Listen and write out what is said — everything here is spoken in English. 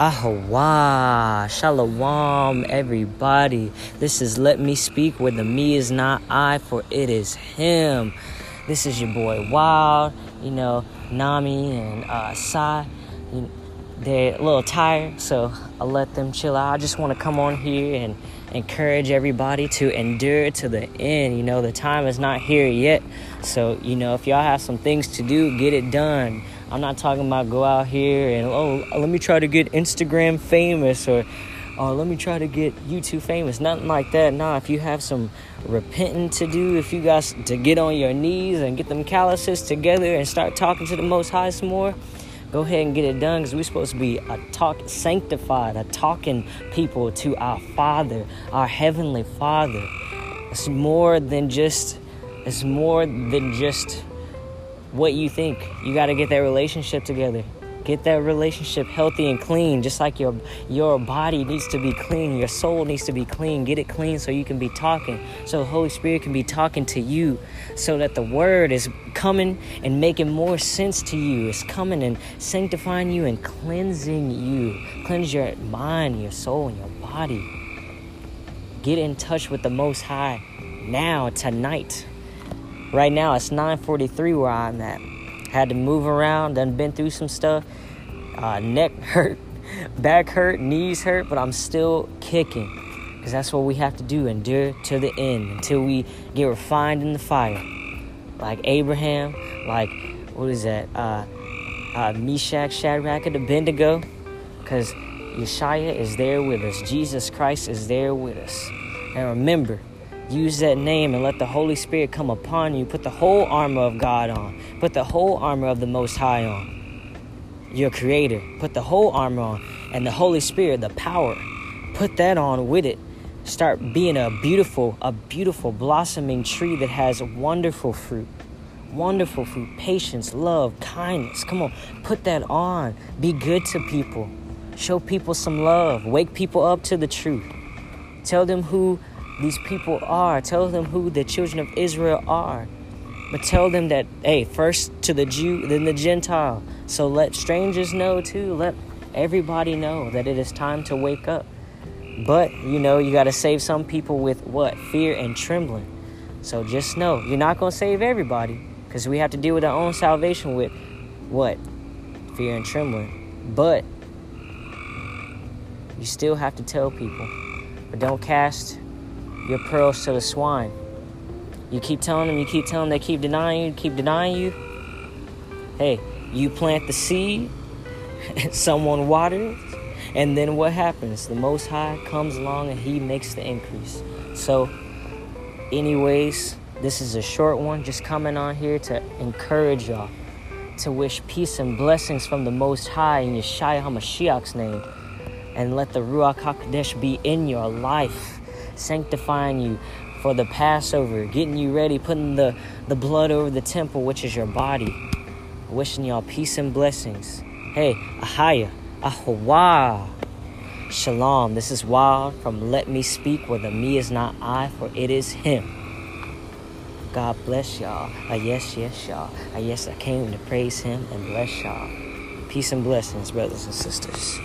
Ahawa, Shalom, everybody. This is Let Me Speak, where the me is not I, for it is Him. This is your boy Wild, you know, Nami and uh, Sai. They're a little tired, so I'll let them chill out. I just want to come on here and encourage everybody to endure to the end. You know, the time is not here yet. So, you know, if y'all have some things to do, get it done. I'm not talking about go out here and, oh, let me try to get Instagram famous or, or let me try to get YouTube famous. Nothing like that. Nah, if you have some repenting to do, if you got to get on your knees and get them calluses together and start talking to the Most High some more go ahead and get it done because we're supposed to be a talk sanctified, a talking people to our Father, our Heavenly Father. It's more than just it's more than just what you think. You got to get that relationship together. Get that relationship healthy and clean, just like your your body needs to be clean, your soul needs to be clean. Get it clean so you can be talking, so Holy Spirit can be talking to you, so that the Word is coming and making more sense to you. It's coming and sanctifying you and cleansing you, cleanse your mind, your soul, and your body. Get in touch with the Most High now, tonight. Right now, it's 9:43 where I'm at had to move around, done been through some stuff. Uh, neck hurt, back hurt, knees hurt, but I'm still kicking. Because that's what we have to do, endure to the end until we get refined in the fire. Like Abraham, like, what is that? Uh, uh, Meshach, Shadrach, and Abednego. Because Yeshua is there with us. Jesus Christ is there with us. And remember, Use that name and let the Holy Spirit come upon you. Put the whole armor of God on. Put the whole armor of the Most High on. Your Creator. Put the whole armor on. And the Holy Spirit, the power. Put that on with it. Start being a beautiful, a beautiful blossoming tree that has wonderful fruit. Wonderful fruit. Patience, love, kindness. Come on. Put that on. Be good to people. Show people some love. Wake people up to the truth. Tell them who these people are. Tell them who the children of Israel are. But tell them that, hey, first to the Jew, then the Gentile. So let strangers know too. Let everybody know that it is time to wake up. But, you know, you got to save some people with what? Fear and trembling. So just know, you're not going to save everybody because we have to deal with our own salvation with what? Fear and trembling. But you still have to tell people. But don't cast your pearls to the swine. You keep telling them, you keep telling them, they keep denying you, keep denying you. Hey, you plant the seed, someone waters, and then what happens? The Most High comes along and He makes the increase. So, anyways, this is a short one, just coming on here to encourage y'all, to wish peace and blessings from the Most High in Yeshua HaMashiach's name, and let the Ruach HaKodesh be in your life sanctifying you for the Passover, getting you ready, putting the, the blood over the temple, which is your body. Wishing y'all peace and blessings. Hey, Ahaya, Ahawa. Shalom. This is Wild from Let Me Speak, where the me is not I, for it is Him. God bless y'all. Uh, yes, yes, y'all. Uh, yes, I came to praise Him and bless y'all. Peace and blessings, brothers and sisters.